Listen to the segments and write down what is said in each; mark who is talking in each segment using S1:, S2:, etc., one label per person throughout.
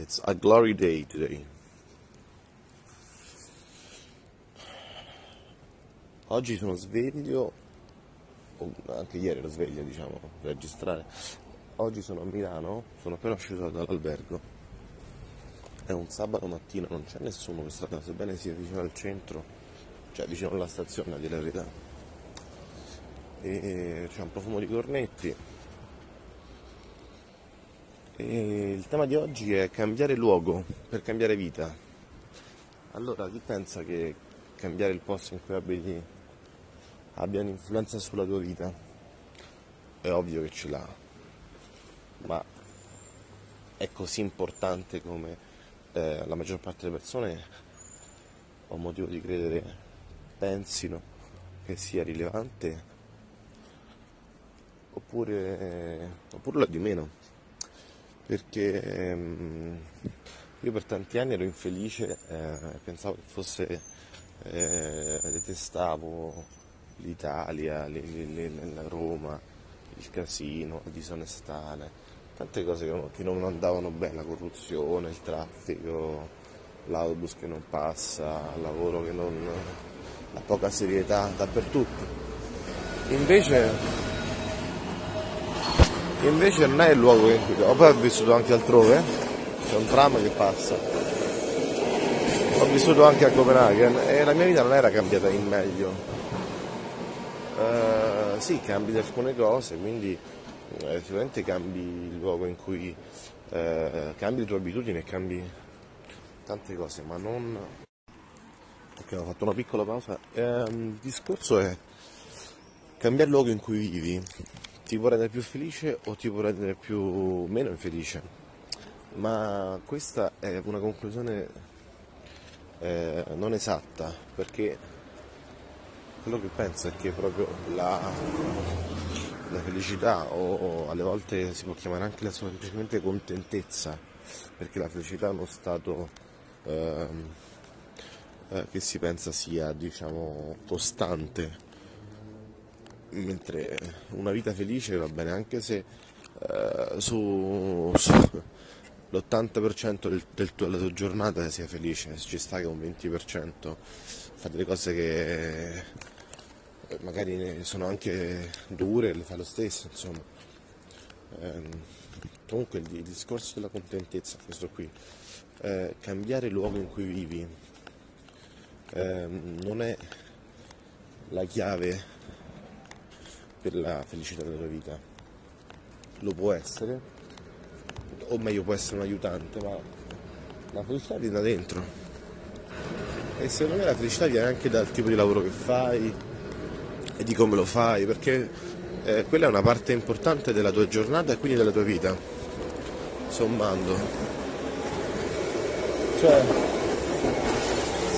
S1: It's a glory day today. Oggi sono sveglio, o anche ieri ero sveglio diciamo, per registrare. Oggi sono a Milano, sono appena uscito dall'albergo. È un sabato mattina, non c'è nessuno che sta, sebbene sia vicino al centro, cioè vicino alla stazione a dire la verità. E c'è un profumo di cornetti, e il tema di oggi è cambiare luogo per cambiare vita. Allora, chi pensa che cambiare il posto in cui abiti abbia un'influenza sulla tua vita? È ovvio che ce l'ha, ma è così importante come eh, la maggior parte delle persone ho motivo di credere pensino che sia rilevante oppure, oppure lo è di meno perché ehm, io per tanti anni ero infelice, eh, pensavo che fosse, eh, detestavo l'Italia, la Roma, il casino, la disonestà, tante cose che non, che non andavano bene, la corruzione, il traffico, l'autobus che non passa, il lavoro che non... la poca serietà dappertutto. Invece invece non è il luogo in cui ho poi ho vissuto anche altrove c'è un tram che passa. Ho vissuto anche a Copenaghen e la mia vita non era cambiata in meglio. Uh, sì cambi alcune cose quindi eh, sicuramente cambi il luogo in cui eh, cambi le tue abitudini e cambi tante cose ma non ok ho fatto una piccola pausa. Eh, il discorso è cambiare il luogo in cui vivi ti può rendere più felice o ti può rendere più meno infelice. Ma questa è una conclusione eh, non esatta perché quello che penso è che proprio la, la felicità o, o, alle volte si può chiamare anche la semplicemente contentezza perché la felicità è uno stato eh, eh, che si pensa sia diciamo costante mentre una vita felice va bene anche se eh, su, su l'80% del, del della tua giornata sia felice, ci sta che un 20% fa delle cose che eh, magari sono anche dure, le fa lo stesso, insomma. Eh, comunque il, il, discorso della contentezza, questo qui, eh, cambiare il luogo in cui vivi ehm, non è la chiave per la felicità della tua vita. Lo può essere, o meglio può essere un aiutante, ma la felicità viene da dentro. E secondo me la felicità viene anche dal tipo di lavoro che fai e di come lo fai, perché eh, quella è una parte importante della tua giornata e quindi della tua vita, sommando. Cioè,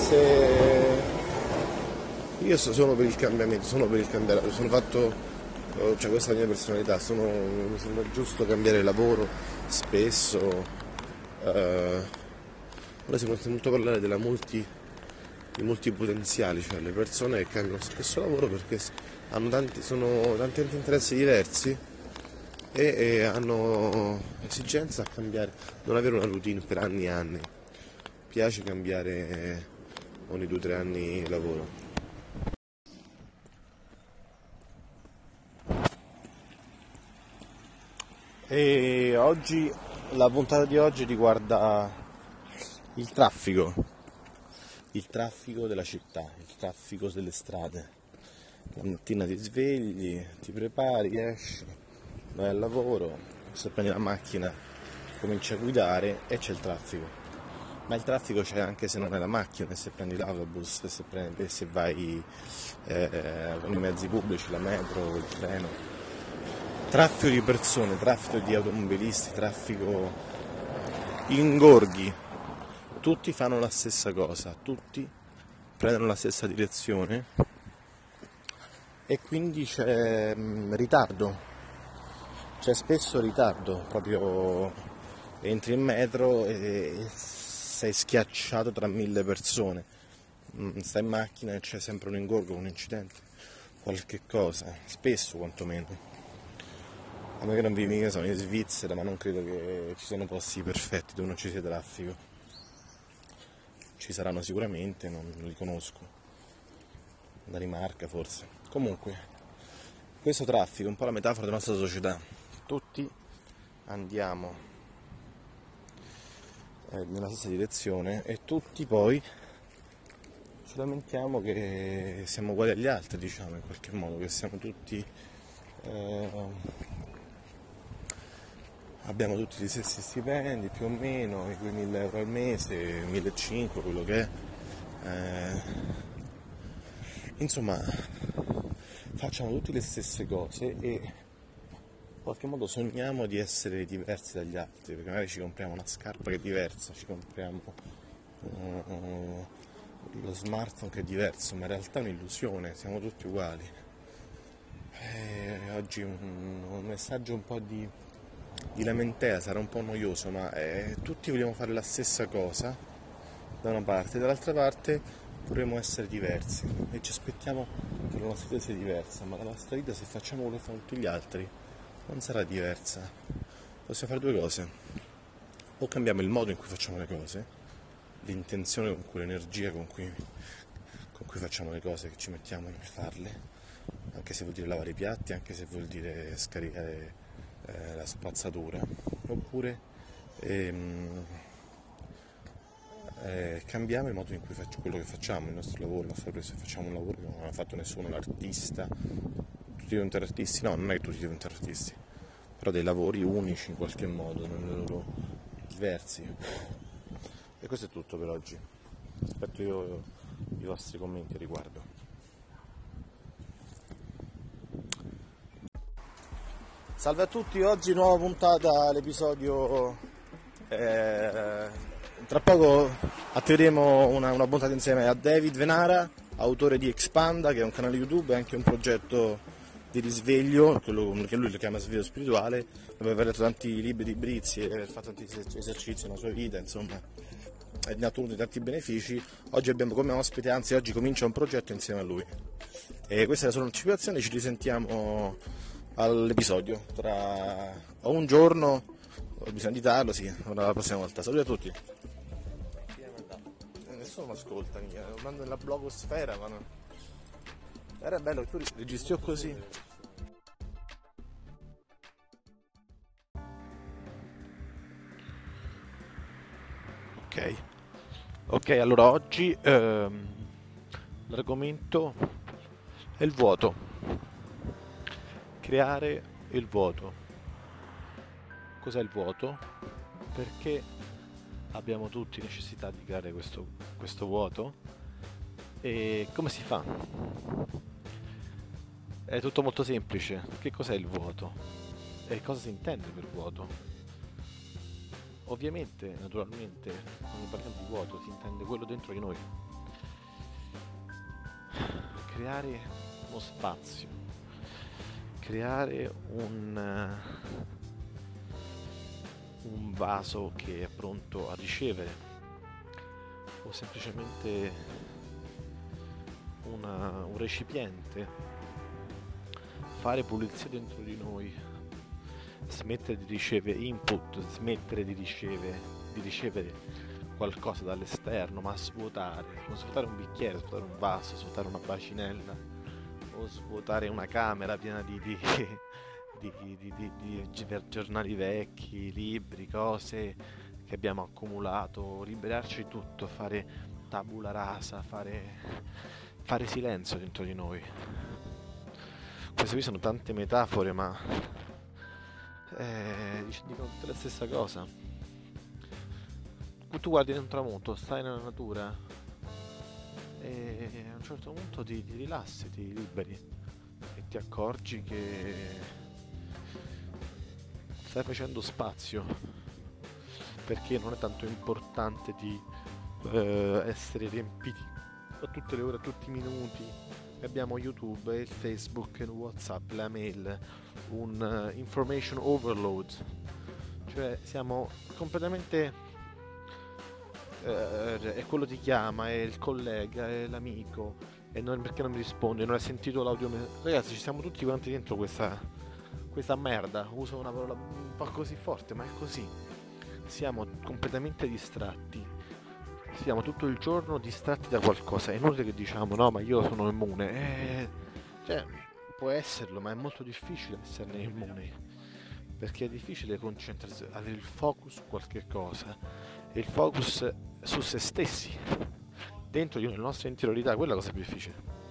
S1: se io sono per il cambiamento, sono per il cambiamento, sono fatto cioè questa è la mia personalità, sono, mi sembra giusto cambiare lavoro spesso. Uh, ora si sente molto parlare della multi, di multipotenziali, cioè le persone che cambiano spesso lavoro perché hanno tanti, sono tanti, tanti interessi diversi e, e, hanno esigenza a cambiare, non avere una routine per anni e anni. Piace cambiare ogni due o tre anni lavoro. E oggi, la puntata di oggi riguarda il traffico, il traffico della città, il traffico delle strade. La mattina ti svegli, ti prepari, esci, vai al lavoro, se prendi la macchina cominci a guidare e c'è il traffico. Ma il traffico c'è anche se non hai la macchina, se prendi l'autobus, se, prendi, se vai eh, con i mezzi pubblici, la metro, il treno traffico di persone, traffico di automobilisti, traffico ingorghi, tutti fanno la stessa cosa, tutti prendono la stessa direzione e quindi c'è mm, ritardo, c'è spesso ritardo, proprio entri in metro e sei schiacciato tra mille persone, mm, stai in macchina e c'è sempre un ingorgo, un incidente, qualche cosa, spesso quantomeno a me che non vivi, sono in Svizzera, ma non credo che ci siano posti perfetti dove non ci sia traffico. Ci saranno sicuramente, non li conosco. Danimarca forse. Comunque, questo traffico è un po' la metafora della nostra società. Tutti andiamo eh, nella stessa direzione e tutti poi ci lamentiamo che siamo uguali agli altri, diciamo in qualche modo, che siamo tutti eh, abbiamo tutti gli stessi stipendi più o meno, i 2000 euro al mese, 1500, quello che è. Eh, insomma, facciamo tutte le stesse cose e in qualche modo sogniamo di essere diversi dagli altri, perché magari ci compriamo una scarpa che è diversa, ci compriamo uh, lo smartphone che è diverso, ma in realtà è un'illusione, siamo tutti uguali. Eh, oggi un, un messaggio un po' di di lamentela sarà un po' noioso, ma eh, tutti vogliamo fare la stessa cosa da una parte, dall'altra parte dovremmo essere diversi e ci aspettiamo che la nostra vita sia diversa, ma la nostra vita se facciamo quello che fanno tutti gli altri non sarà diversa. Possiamo fare due cose. O cambiamo il modo in cui facciamo le cose, l'intenzione con cui, l'energia con cui, con cui facciamo le cose, che ci mettiamo nel farle, anche se vuol dire lavare i piatti, anche se vuol dire scaricare eh, la spazzatura oppure ehm, eh, cambiamo il modo in cui facciamo quello che facciamo, il nostro lavoro, il nostro preso, facciamo un lavoro che non ha fatto nessuno, l'artista, tutti diventano artisti, no, non è che tutti diventano artisti, però dei lavori unici in qualche modo, nelle loro diversi. E questo è tutto per oggi. Aspetto io i vostri commenti a riguardo. Salve a tutti, oggi nuova puntata all'episodio. Eh, tra poco attiveremo una, una, puntata insieme a David Venara, autore di Expanda, che è un canale YouTube e anche un progetto di risveglio, quello che lui lo chiama sveglio spirituale, dove aver letto tanti libri di Brizzi e aver fatto tanti esercizi nella sua vita, insomma, e ne ha ottenuto tanti benefici. Oggi abbiamo come ospite, anzi oggi comincia un progetto insieme a lui. E questa è la sua anticipazione, ci risentiamo all'episodio tra un giorno bisogna editarlo sì la prossima volta. Saluti a tutti. Eh, nessuno mi ascolta lo mando nella blogosfera ma non... era bello che tu registri così. Ok. Ok allora oggi ehm, l'argomento è il vuoto creare il vuoto. Cos'è il vuoto? Perché abbiamo tutti necessità di creare questo, questo vuoto e come si fa? È tutto molto semplice. Che cos'è il vuoto? E cosa si intende per vuoto? Ovviamente, naturalmente, quando parliamo di vuoto si intende quello dentro di noi. Creare uno spazio creare un, un vaso che è pronto a ricevere o semplicemente una, un recipiente, fare pulizia dentro di noi, smettere di ricevere input, smettere di ricevere, di ricevere qualcosa dall'esterno, ma svuotare, svuotare un bicchiere, svuotare un vaso, svuotare una bacinella svuotare una camera piena di, di, di, di, giornali vecchi, libri, cose che abbiamo accumulato, liberarci di tutto, fare tabula rasa, fare, fare silenzio dentro di noi. Queste qui sono tante metafore, ma eh, dicono tutte la stessa cosa. Tu guardi un tramonto, stai nella natura, e a un certo punto ti, ti rilassi, ti liberi e ti accorgi che stai facendo spazio perché non è tanto importante di eh, essere riempiti a tutte le ore, a tutti i minuti. Abbiamo YouTube, il Facebook, il Whatsapp, la mail, un uh, information overload, cioè siamo completamente eh, e quello ti chiama, è il collega, è l'amico, e non, perché non mi risponde, non hai sentito l'audio. Ragazzi, ci siamo tutti quanti dentro questa,
S2: questa merda, uso una parola un po' così forte, ma è così. Siamo completamente distratti. Siamo tutto il giorno distratti da qualcosa. È inutile che diciamo no, ma io sono immune. Eh, cioè, può esserlo, ma è molto difficile esserne immuni. Perché è difficile concentrarsi, avere il focus su qualche cosa e il focus su se stessi. Dentro di la nostra interiorità, quella è la cosa più difficile.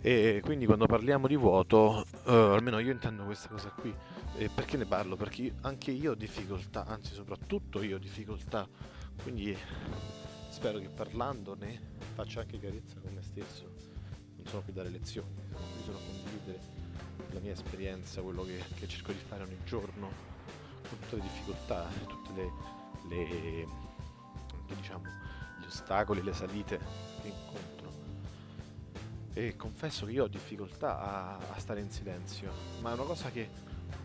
S2: E quindi quando parliamo di vuoto, eh, almeno io intendo questa cosa qui. E perché ne parlo? Perché anche io ho difficoltà, anzi soprattutto io ho difficoltà. Quindi spero che parlandone faccia anche chiarezza con me stesso. Non sono qui dare lezioni, sono qui solo a condividere la mia esperienza, quello che, che cerco di fare ogni giorno, con tutte le difficoltà, tutte le, le diciamo, gli ostacoli, le salite che incontro. E confesso che io ho difficoltà a, a, stare in silenzio, ma è una cosa che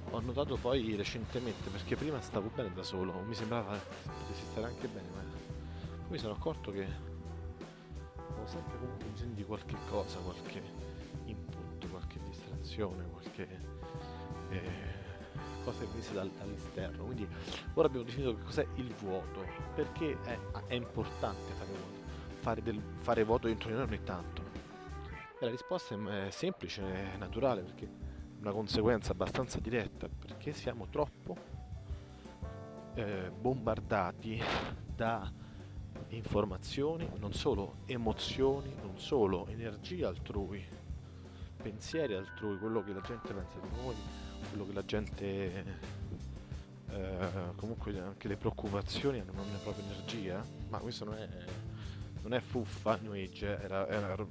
S2: ho notato poi recentemente perché prima stavo bene da solo, mi sembrava potessi stare anche bene, ma poi mi sono accorto che ho sempre comunque bisogno di qualche cosa, qualche input, qualche distrazione, qualche eh, che viene dal, dall'esterno. Quindi ora abbiamo definito che cos'è il vuoto, perché è, è importante fare vuoto, fare, del, fare vuoto dentro di noi ogni tanto. E la risposta è semplice, è naturale, perché è una conseguenza abbastanza diretta, perché siamo troppo eh, bombardati da informazioni, non solo emozioni, non solo energia altrui, pensieri altrui, quello che la gente pensa di noi, quello che la gente eh, comunque anche le preoccupazioni hanno una propria energia, ma questo non è, non è fuffa, New Age, era, era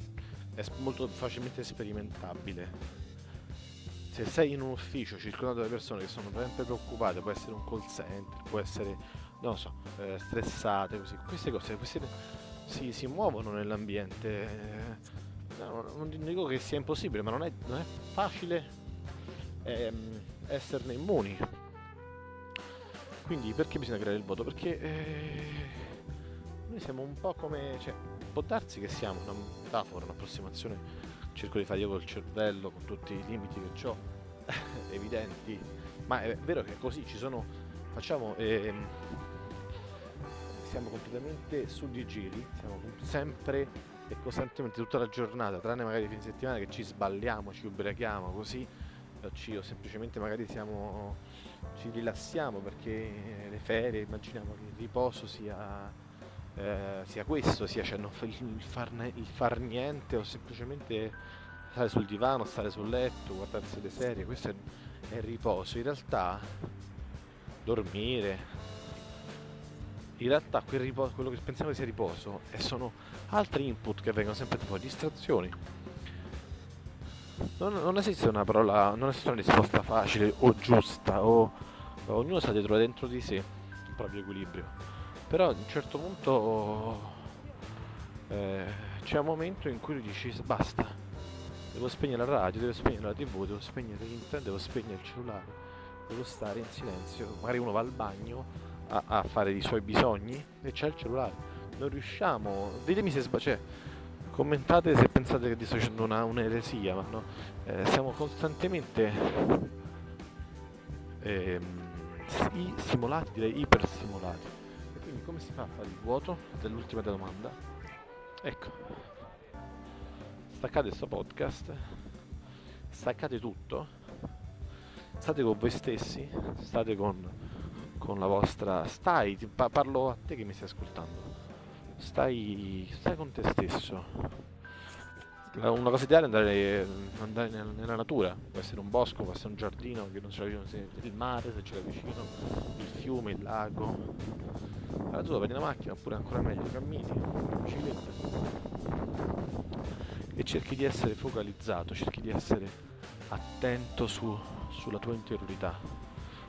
S2: è molto facilmente sperimentabile. Se sei in un ufficio circondato da persone che sono sempre preoccupate, può essere un call center, può essere, non so, eh, stressate, così. Queste cose queste si, si muovono nell'ambiente. No, non dico che sia impossibile, ma non è, non è facile ehm, esserne immuni. Quindi perché bisogna creare il voto? Perché eh, noi siamo un po' come... Cioè, può darsi che siamo una metafora, un'approssimazione, cerco di fare io col cervello, con tutti i limiti che ho, evidenti, ma è vero che è così, ci sono, facciamo, eh, siamo completamente su di giri, siamo sempre e costantemente tutta la giornata, tranne magari i fine settimana che ci sballiamo, ci ubriachiamo così, o, semplicemente magari siamo, ci rilassiamo perché le ferie, immaginiamo che il riposo sia eh, sia questo, sia cioè, non, il, farne, il, far niente o semplicemente stare sul divano, stare sul letto, guardarsi le serie, questo è, è il riposo. In realtà dormire, in realtà quel riposo, quello che pensiamo sia riposo e sono altri input che vengono sempre fuori, distrazioni. Non, non, esiste una parola, non esiste una risposta facile o giusta, o, ognuno sa dietro dentro di sé il proprio equilibrio. Però a un certo punto eh, c'è un momento in cui dici basta, devo spegnere la radio, devo spegnere la tv, devo spegnere internet, devo spegnere il cellulare, devo stare in silenzio, magari uno va al bagno a, a fare i suoi bisogni e c'è il cellulare, non riusciamo, ditemi se sbaglio, cioè, commentate se pensate che sto dicendo una, un'eresia, ma no, eh, siamo costantemente eh, stimolati, direi iperstimolati quindi come si fa a fare il vuoto? Dell'ultima domanda? Ecco, staccate questo podcast, staccate tutto, state con voi stessi, state con, con la vostra... Stai, parlo a te che mi stai ascoltando, stai, stai con te stesso, una cosa ideale è andare, andare nella, natura, può essere un bosco, può essere un giardino che non l'ha vicino, il mare se l'ha vicino, il fiume, il lago. Allora tu prendi la macchina oppure ancora meglio cammini, bicicletta. E cerchi di essere focalizzato, cerchi di essere attento su, sulla tua interiorità,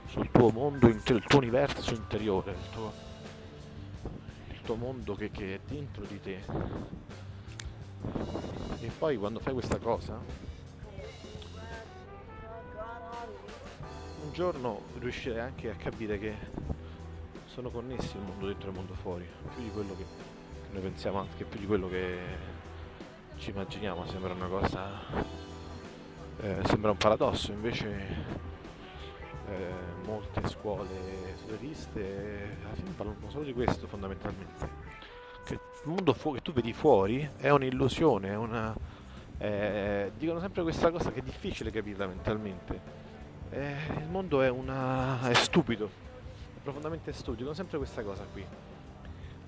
S2: sul tuo mondo, il tuo universo interiore, il tuo, tuo mondo che, che è dentro di te. E poi quando fai questa cosa, un giorno riuscirai anche a capire che sono connessi il mondo dentro e il mondo fuori, più di quello che noi pensiamo, anche più di quello che ci immaginiamo, sembra una cosa, eh, sembra un paradosso, invece eh, molte scuole esoteriste alla fine parlano solo di questo fondamentalmente. Che il mondo fu- che tu vedi fuori è un'illusione è una eh, dicono sempre questa cosa che è difficile capirla mentalmente. Eh, il mondo è una è stupido è profondamente stupido dicono sempre questa cosa qui.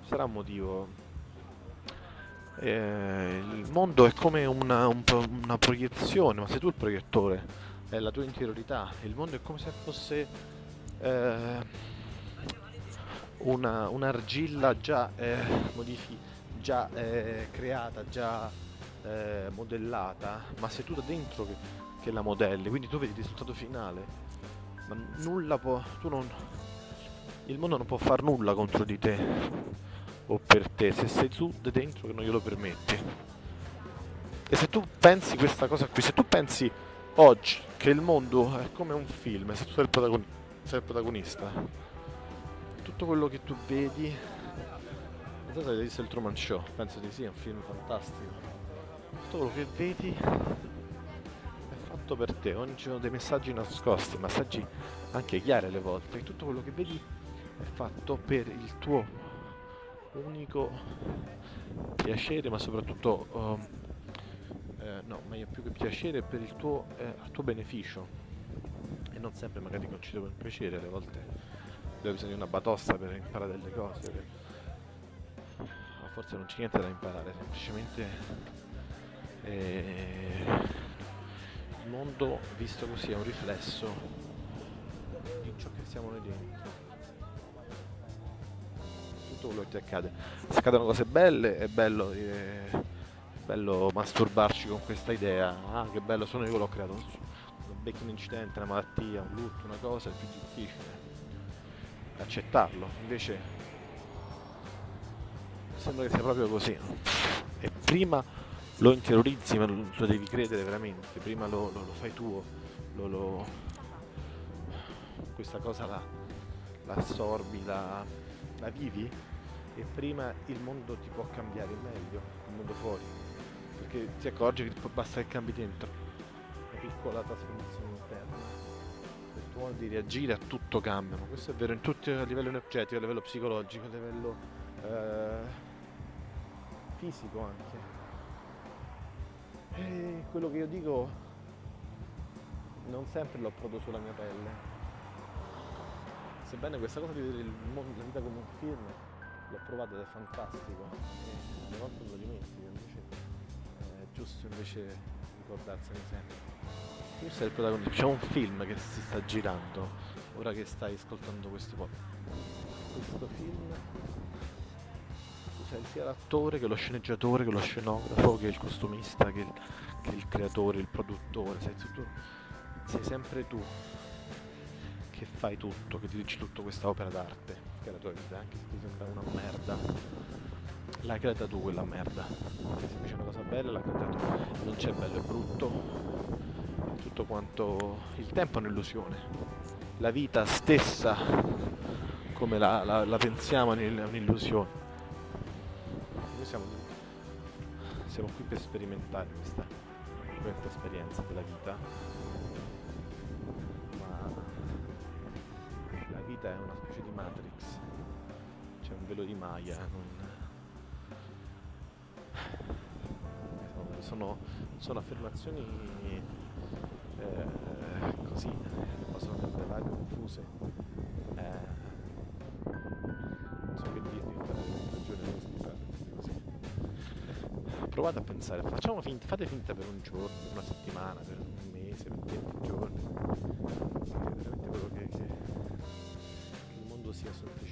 S2: Sarà un motivo. Eh, il mondo è come una, un una proiezione ma sei tu il proiettore è la tua interiorità. Il mondo è come se fosse eh, una, un'argilla già, eh, modifi- già eh, creata, già eh, modellata, ma sei tu da dentro che, che, la modelli, quindi tu vedi il risultato finale. Ma nulla può. Tu non, il mondo non può far nulla contro di te o per te se sei tu da dentro che non glielo permetti. E se tu pensi questa cosa qui, se tu pensi oggi che il mondo è come un film, se tu sei il, protagoni- sei il protagonista, tutto quello che tu vedi, non so se hai visto il Truman Show, penso di sì, è un film fantastico, tutto quello che vedi è fatto per te, oggi ci sono dei messaggi nascosti, messaggi anche chiari alle volte, e tutto quello che vedi è fatto per il tuo unico piacere, ma soprattutto... Um, eh, no, meglio più che piacere per il tuo, eh, tuo beneficio. E non sempre magari coincide con il piacere, alle volte bisogno di una batosta per imparare delle cose, per... ma forse non c'è niente da imparare, semplicemente eh, il mondo visto così è un riflesso di ciò che siamo noi dentro. Tutto quello che ti accade. Se accadono cose belle è bello dire bello masturbarci con questa idea, ah che bello sono io che l'ho creato, becchi un incidente, una malattia, un lutto, una cosa, è più difficile accettarlo, invece sembra che sia proprio così. E prima lo interiorizzi, ma lo, lo devi credere veramente, prima lo, lo, lo fai tuo, questa cosa la, la assorbi, la, la vivi e prima il mondo ti può cambiare meglio, il mondo fuori. Perché ti accorgi che basta che cambi dentro. Una piccola trasformazione modo di reagire a tutto cambia ma questo è vero in tutti a livello energetico a livello psicologico a livello eh, fisico anche. E quello che io dico non sempre l'ho provato sulla mia pelle. Sebbene questa cosa di vedere mondo, la vita come un film l'ho provato ed è fantastico. E alle volte lo dimentico giusto invece ricordarsene sempre. Questo è il protagonista, c'è un film che si sta girando, ora che stai ascoltando questo podcast. Questo film sei sia l'attore che lo sceneggiatore, che lo scenografo, che il costumista, che il, che il creatore, il produttore, sei, tu, sei sempre tu che fai tutto, che dirigi tutta questa opera d'arte, che la tua vita, anche se ti sembra una merda l'hai creata tu quella merda. Se dice una cosa bella l'ha creata tu. Non c'è bello e brutto. Tutto quanto. Il tempo è un'illusione. La vita stessa, come la, la, la pensiamo, è un'illusione. Noi siamo, siamo qui per sperimentare questa, questa esperienza della vita. Ma la vita è una specie di Matrix. C'è un velo di Maya, non sono, sono affermazioni eh, così, possono sembrare confuse. Eh, non so che dirvi, ragione così. Provate a pensare, facciamo finta, fate finta per un giorno, per una settimana, per un mese, per 20 giorni. Veramente quello che, che, che il mondo sia soltanto